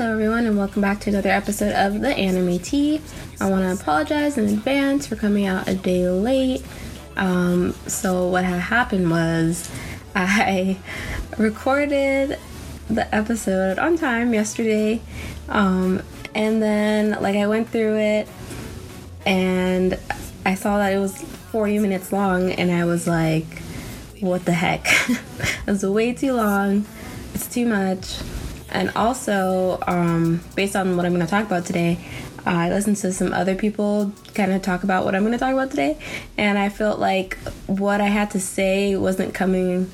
Hello, everyone, and welcome back to another episode of the Anime Tea. I want to apologize in advance for coming out a day late. Um, so, what had happened was I recorded the episode on time yesterday, um, and then like I went through it, and I saw that it was 40 minutes long, and I was like, "What the heck? That's way too long. It's too much." And also, um, based on what I'm going to talk about today, I listened to some other people kind of talk about what I'm going to talk about today, and I felt like what I had to say wasn't coming,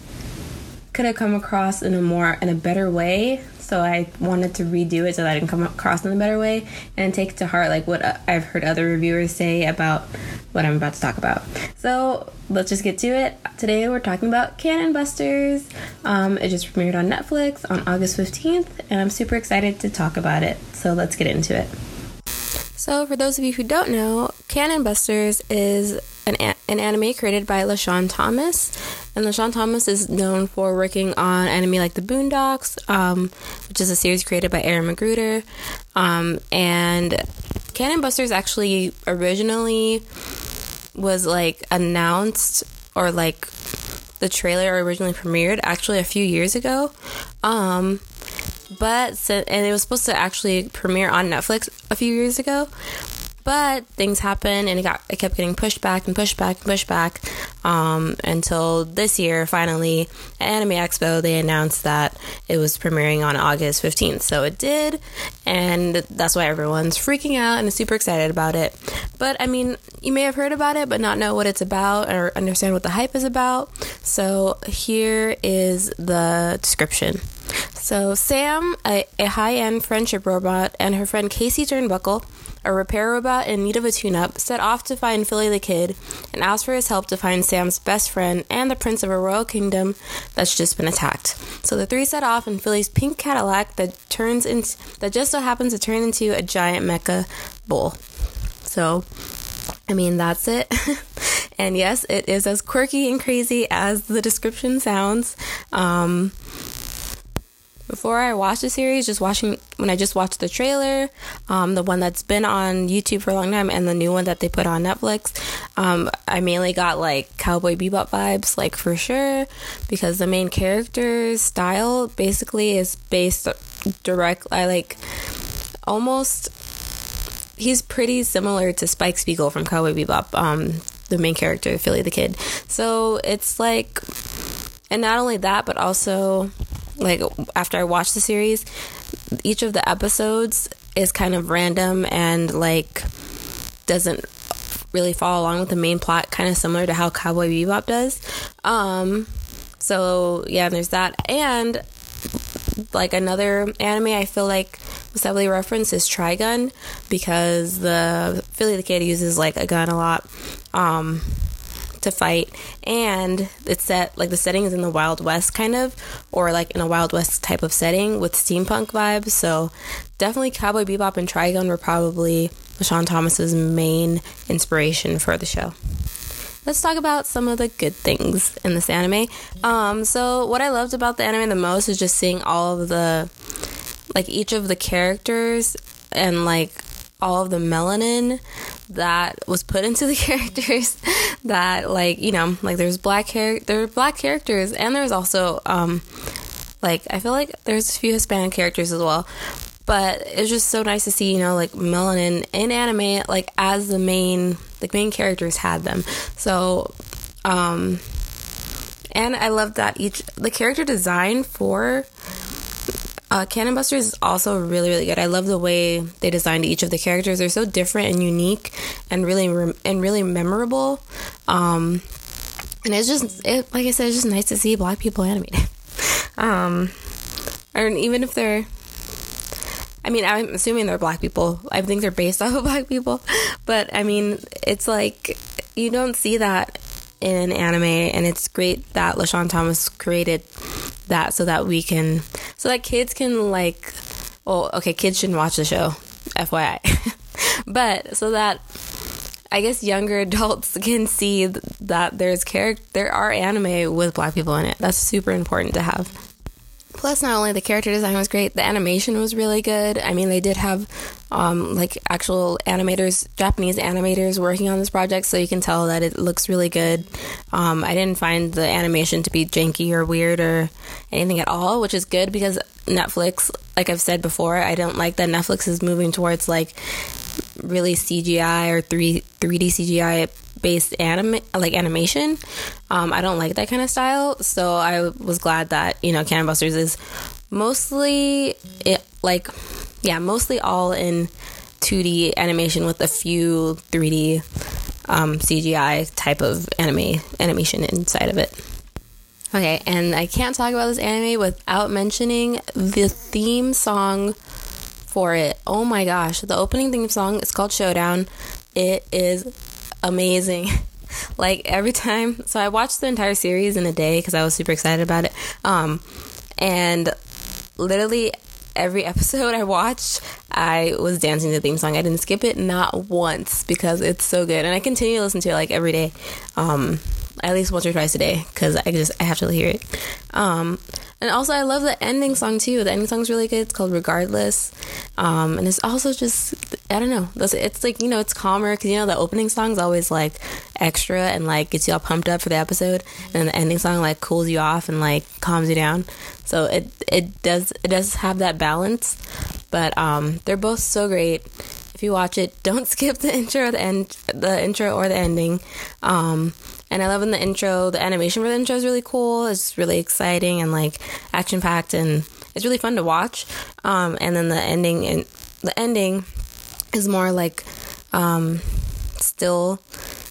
could have come across in a more, in a better way. So I wanted to redo it so that I can come across in a better way and take to heart like what I've heard other reviewers say about what I'm about to talk about. So let's just get to it. Today we're talking about Cannon Busters. Um, it just premiered on Netflix on August 15th, and I'm super excited to talk about it. So let's get into it. So, for those of you who don't know, Cannon Busters is an, an anime created by LeSean Thomas. And LeSean Thomas is known for working on anime like The Boondocks, um, which is a series created by Aaron McGruder. Um, and Cannon Busters actually originally was like announced or like the trailer originally premiered actually a few years ago. Um, but and it was supposed to actually premiere on Netflix a few years ago, but things happened and it got it kept getting pushed back and pushed back and pushed back um, until this year finally at Anime Expo they announced that it was premiering on August 15th. So it did, and that's why everyone's freaking out and is super excited about it. But I mean, you may have heard about it but not know what it's about or understand what the hype is about. So here is the description. So, Sam, a, a high end friendship robot, and her friend Casey Turnbuckle, a repair robot in need of a tune up, set off to find Philly the Kid and ask for his help to find Sam's best friend and the prince of a royal kingdom that's just been attacked. So the three set off in Philly's pink Cadillac that turns into that just so happens to turn into a giant mecha bull. So I mean, that's it. and yes, it is as quirky and crazy as the description sounds. Um, before I watched the series, just watching when I just watched the trailer, um, the one that's been on YouTube for a long time, and the new one that they put on Netflix, um, I mainly got like Cowboy Bebop vibes, like for sure, because the main character's style basically is based direct. I like almost. He's pretty similar to Spike Spiegel from Cowboy Bebop, um, the main character, Philly the Kid. So it's like, and not only that, but also like after I watched the series, each of the episodes is kind of random and like doesn't really follow along with the main plot, kind of similar to how Cowboy Bebop does. Um, so yeah, there's that, and like another anime I feel like was heavily referenced is Trigun because the Philly the Kid uses like a gun a lot. Um, to fight and it's set like the setting is in the wild west kind of or like in a wild west type of setting with steampunk vibes so definitely cowboy bebop and trigun were probably LeSean Thomas's main inspiration for the show. Let's talk about some of the good things in this anime. Um so what i loved about the anime the most is just seeing all of the like each of the characters and like all of the melanin that was put into the characters that like you know like there's black hair there are black characters and there's also um like i feel like there's a few hispanic characters as well. But it's just so nice to see you know like melanin in anime like as the main the main characters had them. So um and i love that each the character design for uh, Cannon Busters is also really, really good. I love the way they designed each of the characters. They're so different and unique, and really and really memorable. Um, and it's just, it, like I said, it's just nice to see black people animated. um, and even if they're, I mean, I'm assuming they're black people. I think they're based off of black people, but I mean, it's like you don't see that in anime, and it's great that LeSean Thomas created that so that we can so that kids can like well okay kids shouldn't watch the show fyi but so that i guess younger adults can see that there's character there are anime with black people in it. That's super important to have Plus, not only the character design was great, the animation was really good. I mean, they did have um, like actual animators, Japanese animators working on this project, so you can tell that it looks really good. Um, I didn't find the animation to be janky or weird or anything at all, which is good because Netflix, like I've said before, I don't like that Netflix is moving towards like really CGI or 3 3D CGI based anime like animation. Um, I don't like that kind of style, so I was glad that you know Cannon Busters is mostly it like yeah mostly all in 2D animation with a few 3D um, CGI type of anime animation inside of it. Okay, and I can't talk about this anime without mentioning the theme song for it. Oh my gosh, the opening theme song is called Showdown. It is amazing. like every time, so I watched the entire series in a day because I was super excited about it. Um, and literally every episode I watched, I was dancing the theme song. I didn't skip it not once because it's so good, and I continue to listen to it like every day, um, at least once or twice a day because I just I have to hear it. Um, and also, I love the ending song too. The ending song's really good. It's called Regardless. Um, and it's also just, I don't know. It's like, you know, it's calmer because, you know, the opening song's always like extra and like gets you all pumped up for the episode. And the ending song like cools you off and like calms you down. So it, it does, it does have that balance. But um, they're both so great if you watch it, don't skip the intro the end, the intro or the ending. Um, and I love in the intro, the animation for the intro is really cool. It's really exciting and like action packed, and it's really fun to watch. Um, and then the ending, and the ending is more like um, still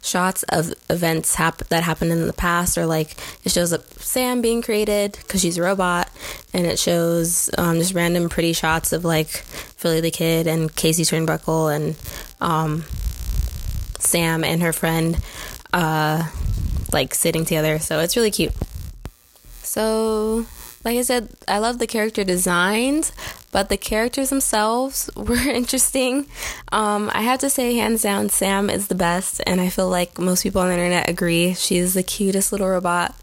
shots of events hap- that happened in the past, or like it shows up Sam being created because she's a robot, and it shows um, just random pretty shots of like Philly the Kid and Casey Turnbuckle and um, Sam and her friend uh, like sitting together. So it's really cute. So, like I said, I love the character designs, but the characters themselves were interesting. Um, I have to say, hands down, Sam is the best, and I feel like most people on the internet agree. She's the cutest little robot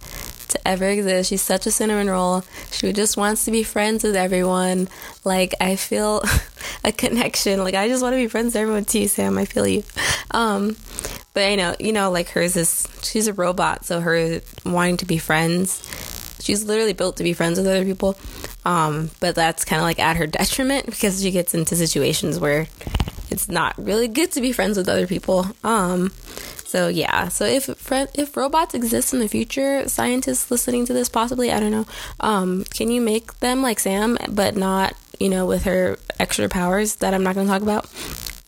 to ever exist. She's such a cinnamon roll. She just wants to be friends with everyone. Like I feel a connection. Like I just want to be friends with everyone too, Sam. I feel you. Um, but I know, you know, like hers is she's a robot, so her wanting to be friends, she's literally built to be friends with other people. Um, but that's kind of like at her detriment because she gets into situations where it's not really good to be friends with other people. Um, so yeah, so if if robots exist in the future, scientists listening to this possibly, I don't know, um, can you make them like Sam, but not you know with her extra powers that I'm not going to talk about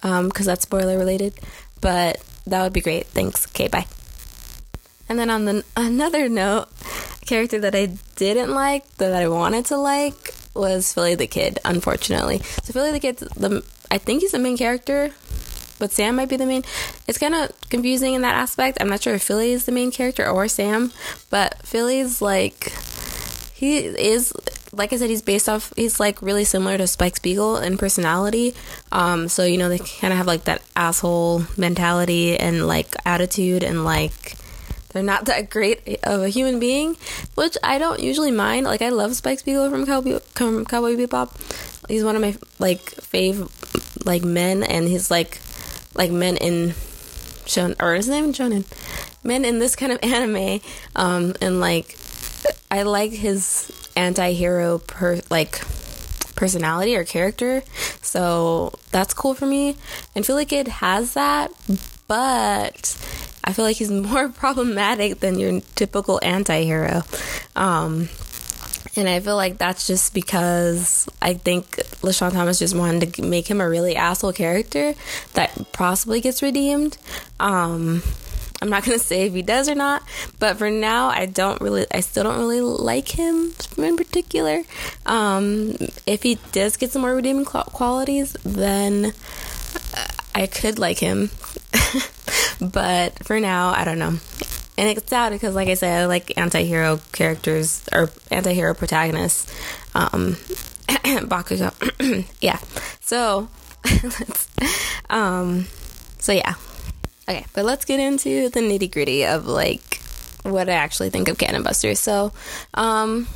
because um, that's spoiler related. But that would be great. Thanks. Okay, bye. And then on the another note, a character that I didn't like that I wanted to like was Philly the Kid. Unfortunately, so Philly the Kid, the I think he's the main character, but Sam might be the main. It's kind of confusing in that aspect. I'm not sure if Philly is the main character or Sam, but Philly's like he is like I said, he's based off. He's like really similar to Spike Spiegel in personality. Um, so you know they kind of have like that asshole mentality and like attitude, and like they're not that great of a human being, which I don't usually mind. Like I love Spike Spiegel from Cowboy, from Cowboy Bebop. He's one of my like fave like men, and he's like like men in shonen or is it even shonen men in this kind of anime. Um, and like I like his anti-hero per like personality or character. So that's cool for me. And feel like it has that, but I feel like he's more problematic than your typical anti-hero. Um, and I feel like that's just because I think LeSean Thomas just wanted to make him a really asshole character that possibly gets redeemed. Um, I'm not gonna say if he does or not, but for now, I don't really, I still don't really like him in particular. Um, if he does get some more redeeming qualities, then I could like him. but for now, I don't know. And it's sad because, like I said, I like anti-hero characters or anti-hero protagonists. Um, Bakugo, yeah. So, let's um, so yeah. Okay, but let's get into the nitty gritty of like what I actually think of Cannon Busters. So, um,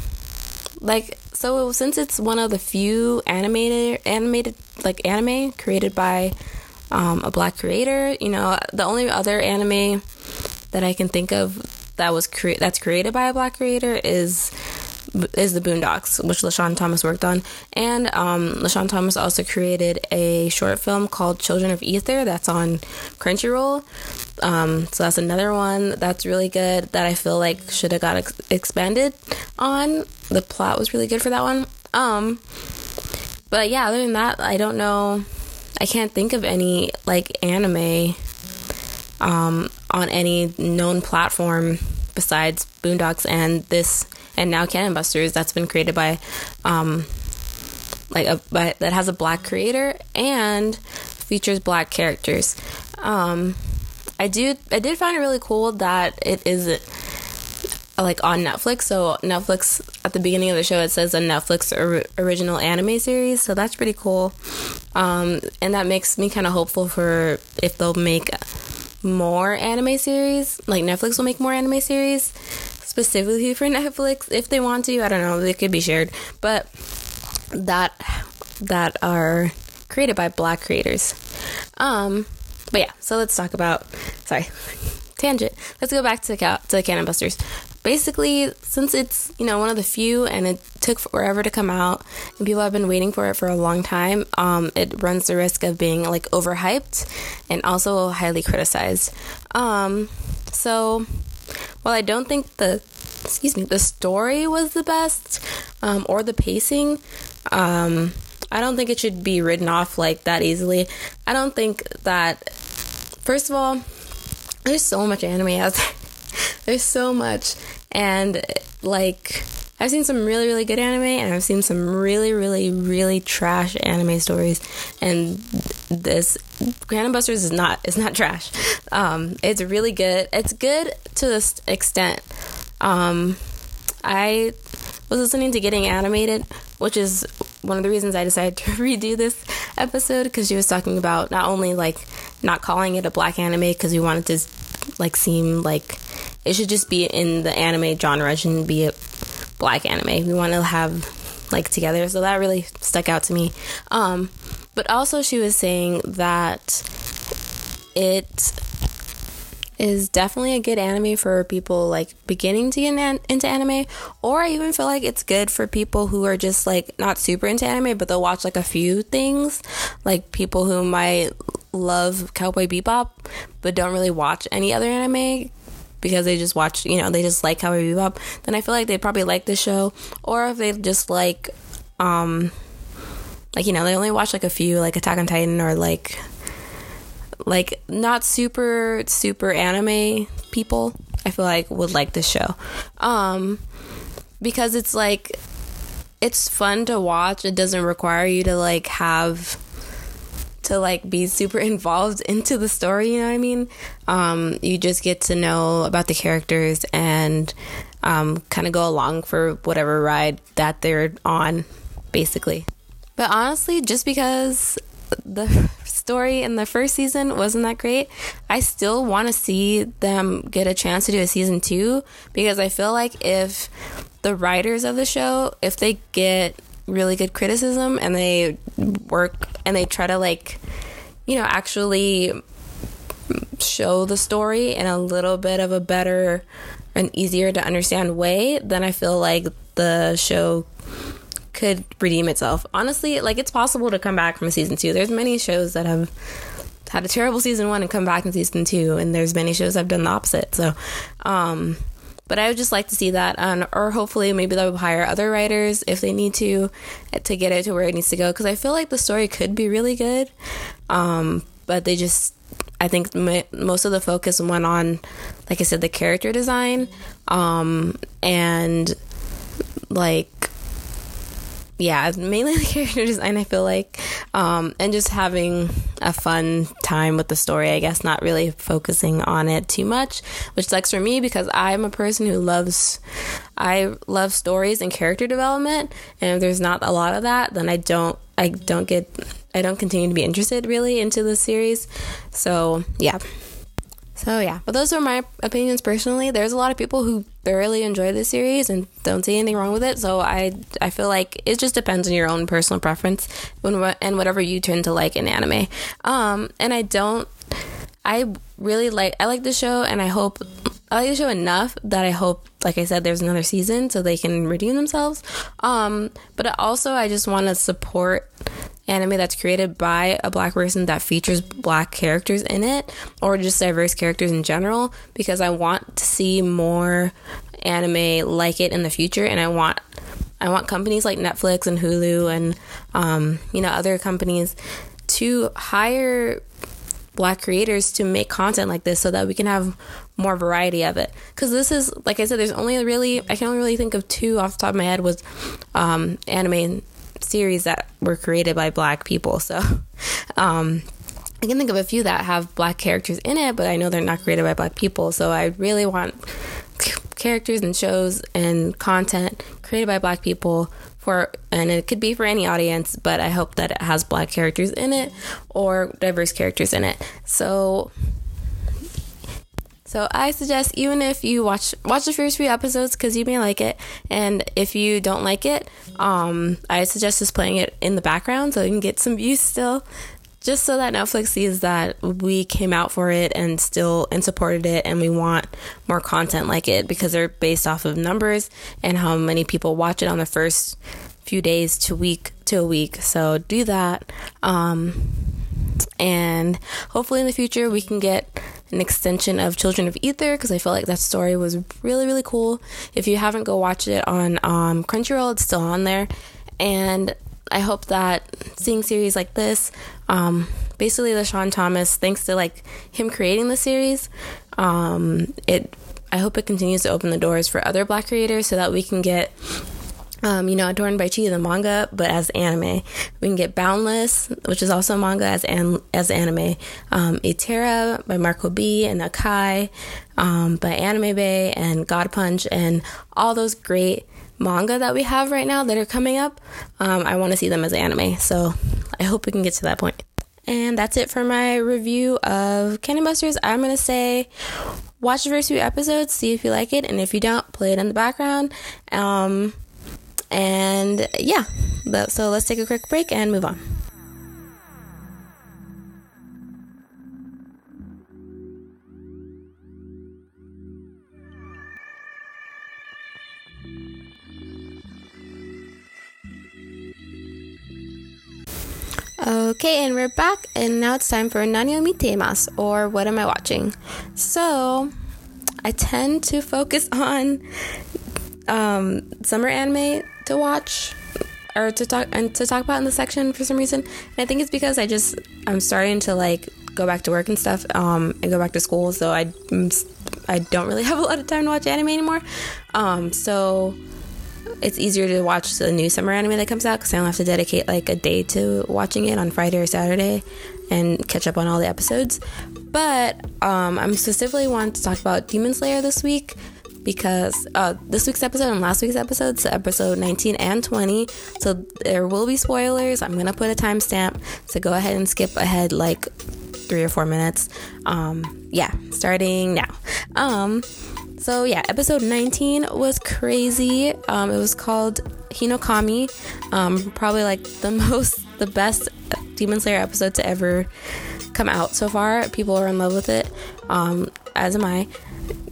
like so since it's one of the few animated animated like anime created by um, a black creator, you know, the only other anime that I can think of that was cre- that's created by a black creator is is the Boondocks, which LeSean Thomas worked on, and um, LeSean Thomas also created a short film called Children of Ether that's on Crunchyroll. Um, so that's another one that's really good that I feel like should have got ex- expanded on. The plot was really good for that one. Um, but yeah, other than that, I don't know. I can't think of any like anime um, on any known platform besides Boondocks and this and now Cannon Busters that's been created by um like a by, that has a black creator and features black characters. Um I do I did find it really cool that it is like on Netflix. So Netflix at the beginning of the show it says a Netflix or, original anime series. So that's pretty cool. Um, and that makes me kind of hopeful for if they'll make more anime series. Like Netflix will make more anime series specifically for Netflix if they want to. I don't know. They could be shared, but that that are created by black creators. Um, but yeah, so let's talk about. Sorry, tangent. Let's go back to the to Cannon Busters. Basically, since it's you know one of the few and it took forever to come out and people have been waiting for it for a long time, um, it runs the risk of being like overhyped and also highly criticized. Um, so while I don't think the excuse me the story was the best um, or the pacing, um, I don't think it should be written off like that easily. I don't think that. First of all, there's so much anime out there. there's so much, and like I've seen some really, really good anime, and I've seen some really, really, really trash anime stories. And this Cannon Busters is not is not trash. Um, it's really good. It's good to this extent. Um, I was listening to Getting Animated, which is one of the reasons I decided to redo this episode because she was talking about not only like not calling it a black anime because we wanted it to like seem like it should just be in the anime genre, it shouldn't be a black anime. We want to have like together, so that really stuck out to me. Um, but also, she was saying that it is definitely a good anime for people like beginning to get an- into anime, or I even feel like it's good for people who are just like not super into anime, but they'll watch like a few things, like people who might love Cowboy Bebop but don't really watch any other anime because they just watch, you know, they just like Cowboy Bebop. Then I feel like they probably like the show, or if they just like, um, like you know, they only watch like a few, like Attack on Titan or like like not super super anime people i feel like would like this show. Um because it's like it's fun to watch. It doesn't require you to like have to like be super involved into the story you know what i mean? Um you just get to know about the characters and um kind of go along for whatever ride that they're on basically but honestly just because the story in the first season wasn't that great, I still want to see them get a chance to do a season two because I feel like if the writers of the show, if they get really good criticism and they work and they try to like, you know, actually show the story in a little bit of a better and easier to understand way, then I feel like the show could redeem itself. Honestly, like it's possible to come back from a season two. There's many shows that have had a terrible season one and come back in season two, and there's many shows have done the opposite. So, um, but I would just like to see that, um, or hopefully maybe they'll hire other writers if they need to to get it to where it needs to go. Because I feel like the story could be really good, um, but they just I think m- most of the focus went on, like I said, the character design, um, and like yeah, mainly the character design, I feel like. Um, and just having a fun time with the story, I guess, not really focusing on it too much, which sucks for me because I'm a person who loves, I love stories and character development. And if there's not a lot of that, then I don't, I don't get, I don't continue to be interested really into the series. So, yeah. So yeah, but those are my opinions personally. There's a lot of people who thoroughly enjoy this series and don't see anything wrong with it. So I I feel like it just depends on your own personal preference when and whatever you tend to like in anime. Um, and I don't. I really like I like the show, and I hope I like the show enough that I hope, like I said, there's another season so they can redeem themselves. Um, but also, I just want to support anime that's created by a black person that features black characters in it or just diverse characters in general because I want to see more anime like it in the future and I want I want companies like Netflix and Hulu and um, you know other companies to hire black creators to make content like this so that we can have more variety of it. Because this is like i said there's only really i can only really think of two off the top of my head was um, anime series that were created by black people. So, um, I can think of a few that have black characters in it, but I know they're not created by black people. So I really want characters and shows and content created by black people for, and it could be for any audience, but I hope that it has black characters in it or diverse characters in it. So so I suggest even if you watch watch the first few episodes because you may like it, and if you don't like it, um, I suggest just playing it in the background so you can get some views still, just so that Netflix sees that we came out for it and still and supported it, and we want more content like it because they're based off of numbers and how many people watch it on the first few days to week to a week. So do that, um, and hopefully in the future we can get an extension of Children of Ether because I felt like that story was really, really cool. If you haven't, go watch it on um, Crunchyroll, it's still on there. And I hope that seeing series like this, um, basically LeSean Thomas, thanks to like him creating the series, um, it I hope it continues to open the doors for other black creators so that we can get um, you know, Adorned by Chi, the manga, but as anime. We can get Boundless, which is also a manga as an, as anime. Um, Itera by Marco B and Akai um, by Anime Bay and God Punch and all those great manga that we have right now that are coming up. Um, I want to see them as anime, so I hope we can get to that point. And that's it for my review of Cannon Busters. I'm gonna say watch the first few episodes, see if you like it, and if you don't, play it in the background. Um, and yeah, so let's take a quick break and move on. Okay, and we're back, and now it's time for Nani mi temas, or what am I watching? So, I tend to focus on um, summer anime to watch or to talk and to talk about in the section for some reason. And I think it's because I just I'm starting to like go back to work and stuff um, and go back to school, so I I don't really have a lot of time to watch anime anymore. Um, so it's easier to watch the new summer anime that comes out because I don't have to dedicate like a day to watching it on Friday or Saturday and catch up on all the episodes. But um, I'm specifically wanting to talk about Demon Slayer this week because uh, this week's episode and last week's episode, so episode 19 and 20, so there will be spoilers. I'm gonna put a timestamp, so go ahead and skip ahead like three or four minutes. Um, yeah, starting now. Um, so yeah, episode 19 was crazy. Um, it was called Hinokami. Um, probably like the most, the best Demon Slayer episode to ever come out so far. People are in love with it, um, as am I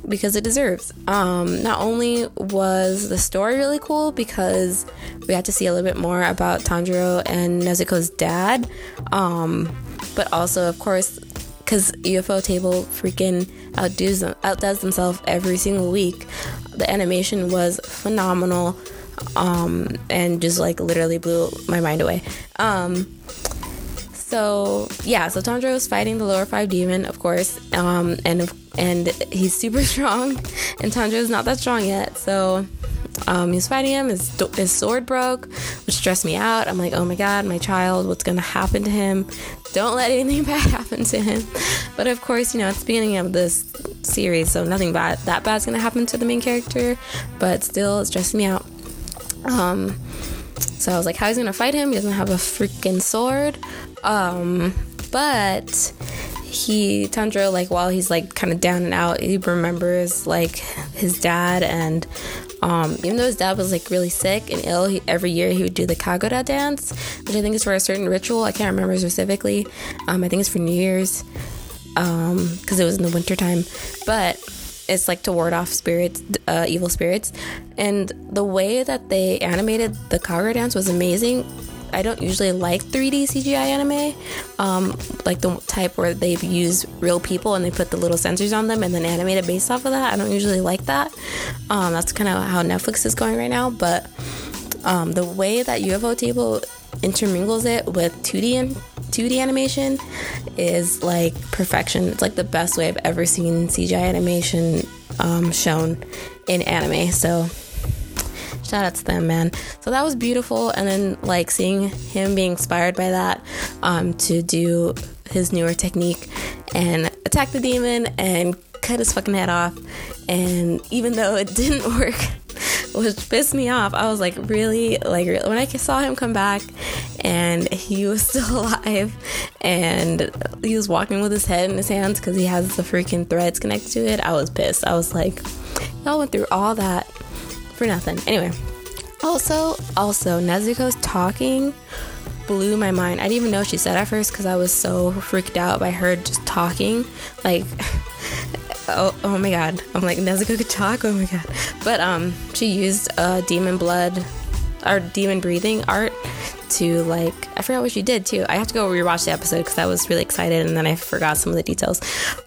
because it deserves. Um, not only was the story really cool because we got to see a little bit more about Tanjiro and Nezuko's dad, um, but also, of course, because Ufotable freaking outdoes them, outdoes themselves every single week. The animation was phenomenal, um, and just like literally blew my mind away. Um, so yeah, so Tanjiro is fighting the lower five demon, of course, um, and and he's super strong, and Tanjiro is not that strong yet. So um, he's fighting him. His his sword broke, which stressed me out. I'm like, oh my god, my child, what's gonna happen to him? Don't let anything bad happen to him. But of course, you know it's the beginning of this series, so nothing bad that bad's gonna happen to the main character. But still, it stressed me out. Um, so I was like, how is he gonna fight him? He doesn't have a freaking sword. Um, but he Tanjiro like while he's like kind of down and out, he remembers like his dad and um, even though his dad was like really sick and ill, he, every year he would do the Kagura dance, which I think is for a certain ritual. I can't remember specifically. Um, I think it's for New Year's Um, because um, it was in the wintertime. But it's like to ward off spirits, uh, evil spirits. And the way that they animated the Kagura dance was amazing. I don't usually like 3D CGI anime, um, like the type where they use real people and they put the little sensors on them and then animate it based off of that. I don't usually like that. Um, that's kind of how Netflix is going right now. But um, the way that Ufotable intermingles it with 2D and 2D animation is like perfection. It's like the best way I've ever seen CGI animation um, shown in anime. So shout out to them, man. So that was beautiful. And then like seeing him being inspired by that um, to do his newer technique and attack the demon and cut his fucking head off. And even though it didn't work, which pissed me off, I was like, really? Like, when I saw him come back and he was still alive and he was walking with his head in his hands because he has the freaking threads connected to it, I was pissed. I was like, y'all went through all that for nothing. Anyway, also, also, Nezuko's talking blew my mind. I didn't even know what she said at first because I was so freaked out by her just talking. Like, oh, oh my god. I'm like, Nezuko could talk? Oh my god. But um, she used uh, demon blood or demon breathing art to like I forgot what she did too. I have to go rewatch the episode because I was really excited and then I forgot some of the details.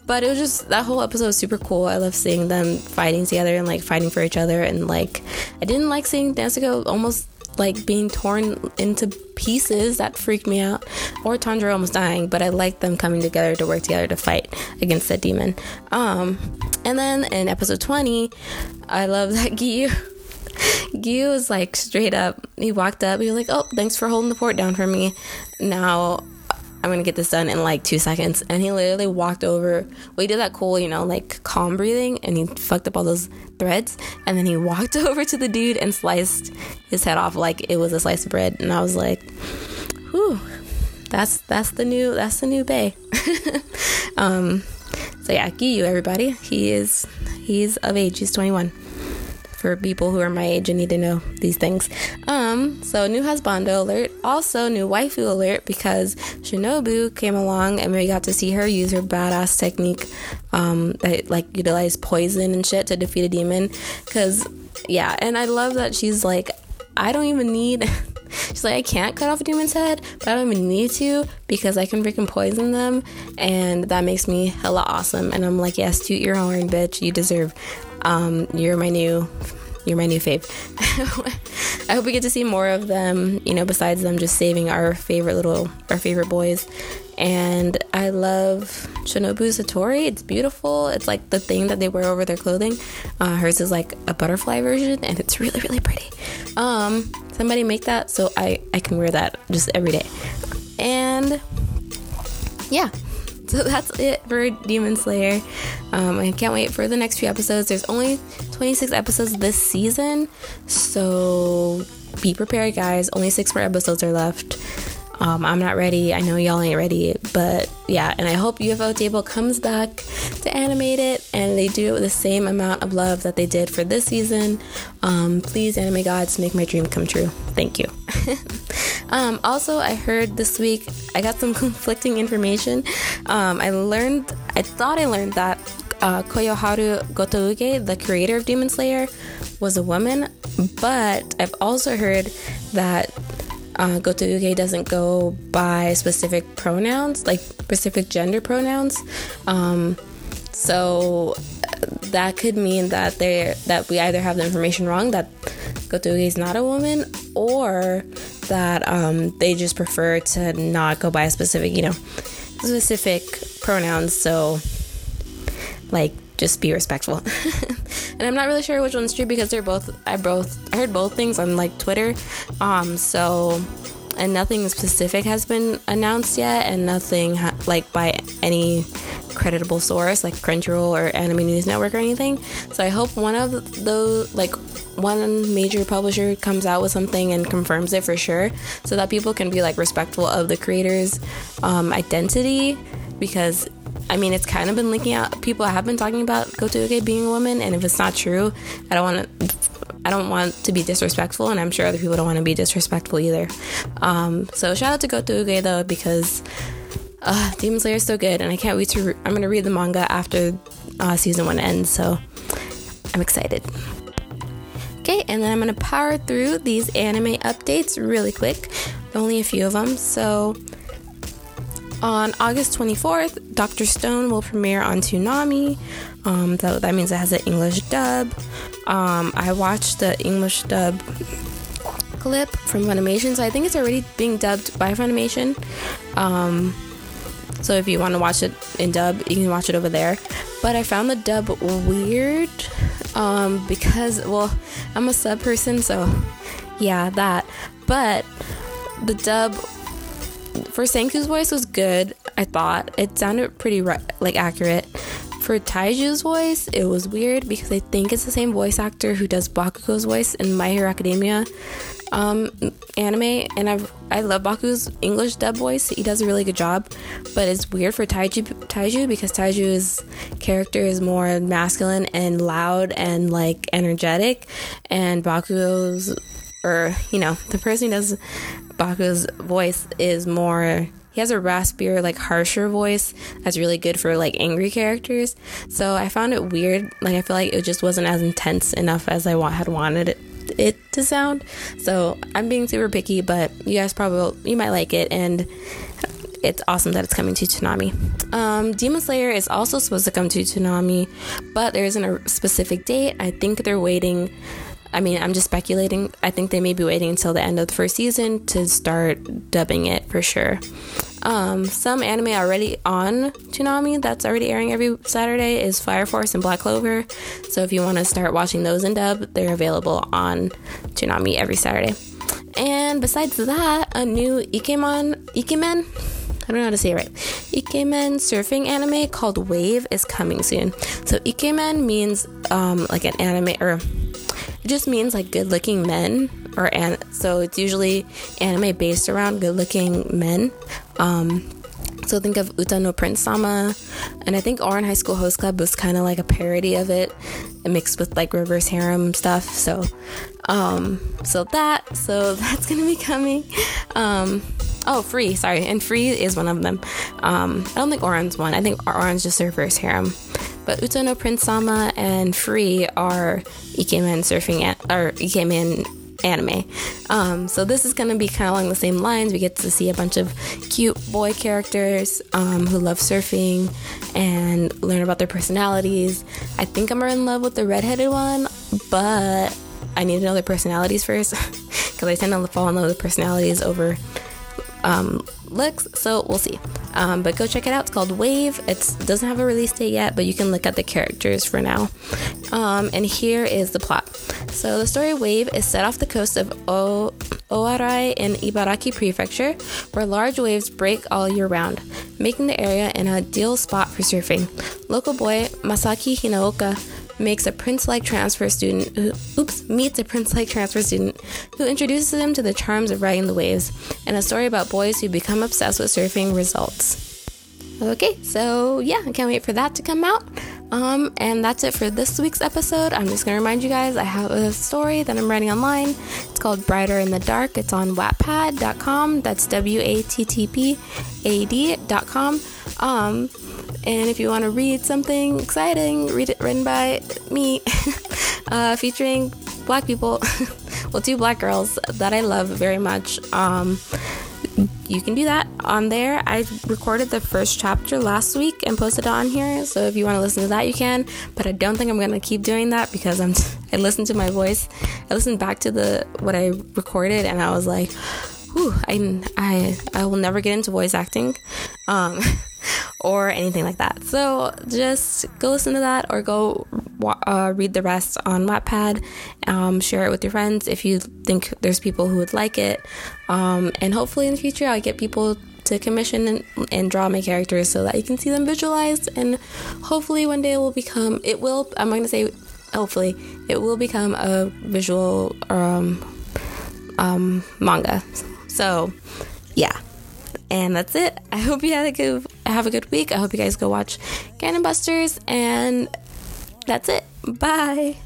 But it was just that whole episode was super cool. I love seeing them fighting together and like fighting for each other and like I didn't like seeing Nezuko almost like being torn into pieces that freaked me out or Tanjiro almost dying but I liked them coming together to work together to fight against that demon um and then in episode 20 I love that Giyu Giyu was like straight up. He walked up. He was like, "Oh, thanks for holding the fort down for me. Now I'm gonna get this done in like two seconds." And he literally walked over. Well, he did that cool, you know, like calm breathing, and he fucked up all those threads. And then he walked over to the dude and sliced his head off like it was a slice of bread. And I was like, "Whew, that's that's the new that's the new Bay." um, so yeah, Giyu, everybody. He is he's of age. He's 21 for people who are my age and need to know these things. Um, so new husbando alert, also new waifu alert because Shinobu came along and we got to see her use her badass technique, um, that like utilize poison and shit to defeat a demon. Cause yeah, and I love that she's like, I don't even need. She's like, I can't cut off a demon's head, but I don't even need to because I can freaking poison them, and that makes me hella awesome. And I'm like, yes, toot your horn, bitch. You deserve um, you're my new you're my new fave. I hope we get to see more of them, you know, besides them just saving our favorite little our favorite boys. And I love Shinobu's haori. It's beautiful. It's like the thing that they wear over their clothing. Uh, hers is like a butterfly version, and it's really really pretty. Um, somebody make that so I I can wear that just every day. And yeah, so that's it for Demon Slayer. Um, I can't wait for the next few episodes. There's only 26 episodes this season, so be prepared, guys. Only six more episodes are left. Um, I'm not ready. I know y'all ain't ready, but yeah. And I hope Ufotable comes back to animate it and they do it with the same amount of love that they did for this season. Um, please, anime gods, make my dream come true. Thank you. um, also, I heard this week I got some conflicting information. Um, I learned, I thought I learned that uh, Koyoharu Gotouge, the creator of Demon Slayer, was a woman, but I've also heard that uh, Gotouge doesn't go by specific pronouns, like specific gender pronouns. Um, so that could mean that they that we either have the information wrong that Gotouge is not a woman, or that um, they just prefer to not go by a specific, you know, specific pronouns. So, like, just be respectful. and I'm not really sure which one's true because they're both I both I heard both things on like Twitter. Um so and nothing specific has been announced yet and nothing ha- like by any creditable source like Crunchyroll or Anime News Network or anything. So I hope one of those like one major publisher comes out with something and confirms it for sure so that people can be like respectful of the creator's um, identity because I mean, it's kind of been leaking out. People have been talking about Gotouge being a woman, and if it's not true, I don't want to. I don't want to be disrespectful, and I'm sure other people don't want to be disrespectful either. Um, so shout out to Gotouge though, because uh, Demon Slayer is so good, and I can't wait to. Re- I'm gonna read the manga after uh, season one ends, so I'm excited. Okay, and then I'm gonna power through these anime updates really quick. Only a few of them. So on August 24th, Doctor Stone will premiere on Toonami. Um, that, that means it has an English dub. Um, I watched the English dub clip from Funimation, so I think it's already being dubbed by Funimation. Um, so if you want to watch it in dub, you can watch it over there. But I found the dub weird um, because, well, I'm a sub person, so yeah, that. But the dub for Senku's voice was good. I thought it sounded pretty like accurate. For Taiju's voice, it was weird because I think it's the same voice actor who does Bakugo's voice in My Hero Academia um, anime, and I I love Baku's English dub voice. He does a really good job, but it's weird for Taiju Taiju because Taiju's character is more masculine and loud and like energetic, and Baku's or you know the person who does Baku's voice is more he has a raspier like harsher voice that's really good for like angry characters so i found it weird like i feel like it just wasn't as intense enough as i had wanted it it to sound. So I'm being super picky, but you guys probably you might like it, and it's awesome that it's coming to Toonami. Um, Demon Slayer is also supposed to come to Toonami, but there isn't a specific date. I think they're waiting. I mean, I'm just speculating. I think they may be waiting until the end of the first season to start dubbing it for sure. Um, some anime already on Toonami that's already airing every Saturday is Fire Force and Black Clover. So if you want to start watching those in dub, they're available on Toonami every Saturday. And besides that, a new Ikemen, Ikemen, I don't know how to say it right. Ikemen surfing anime called Wave is coming soon. So Ikemen means um, like an anime, or it just means like good looking men or an- so it's usually anime based around good looking men. Um, so think of Uta no Prince Sama, and I think Ouran High School Host Club was kind of like a parody of it, mixed with like reverse harem stuff. So, um, so that, so that's gonna be coming. Um, oh, free, sorry, and free is one of them. Um, I don't think Ouran's one. I think Ouran's just a reverse harem. But Uta no Prince Sama and Free are Ikemen surfing at, or Ikemen anime. Um, so this is going to be kind of along the same lines. We get to see a bunch of cute boy characters um, who love surfing and learn about their personalities. I think I'm in love with the redheaded one, but I need to know their personalities first because I tend to fall in love with personalities over um, looks. So we'll see. Um, but go check it out. It's called Wave. It doesn't have a release date yet, but you can look at the characters for now. Um, and here is the plot. So the story Wave is set off the coast of o- Oarai in Ibaraki Prefecture, where large waves break all year round, making the area an ideal spot for surfing. Local boy Masaki Hinaoka makes a prince-like transfer student who, oops, meets a prince-like transfer student who introduces him to the charms of riding the waves, and a story about boys who become obsessed with surfing results. Okay, so yeah, I can't wait for that to come out. Um, and that's it for this week's episode. I'm just gonna remind you guys I have a story that I'm writing online. It's called Brighter in the Dark. It's on wattpad.com. That's W A T T P A D.com. Um, and if you want to read something exciting, read it written by me, uh, featuring black people, well, two black girls that I love very much. Um, you can do that on there. I recorded the first chapter last week and posted it on here. So if you want to listen to that, you can. But I don't think I'm gonna keep doing that because I'm. T- I listened to my voice. I listened back to the what I recorded, and I was like, "Whew, I I I will never get into voice acting." Um, or anything like that. So just go listen to that or go uh, read the rest on Wattpad. Um, share it with your friends if you think there's people who would like it. Um, and hopefully in the future, I'll get people to commission and, and, draw my characters so that you can see them visualized. And hopefully one day it will become, it will, I'm going to say, hopefully, it will become a visual um, um, manga. So, yeah And that's it. I hope you had a good have a good week. I hope you guys go watch Cannon Busters and that's it. Bye.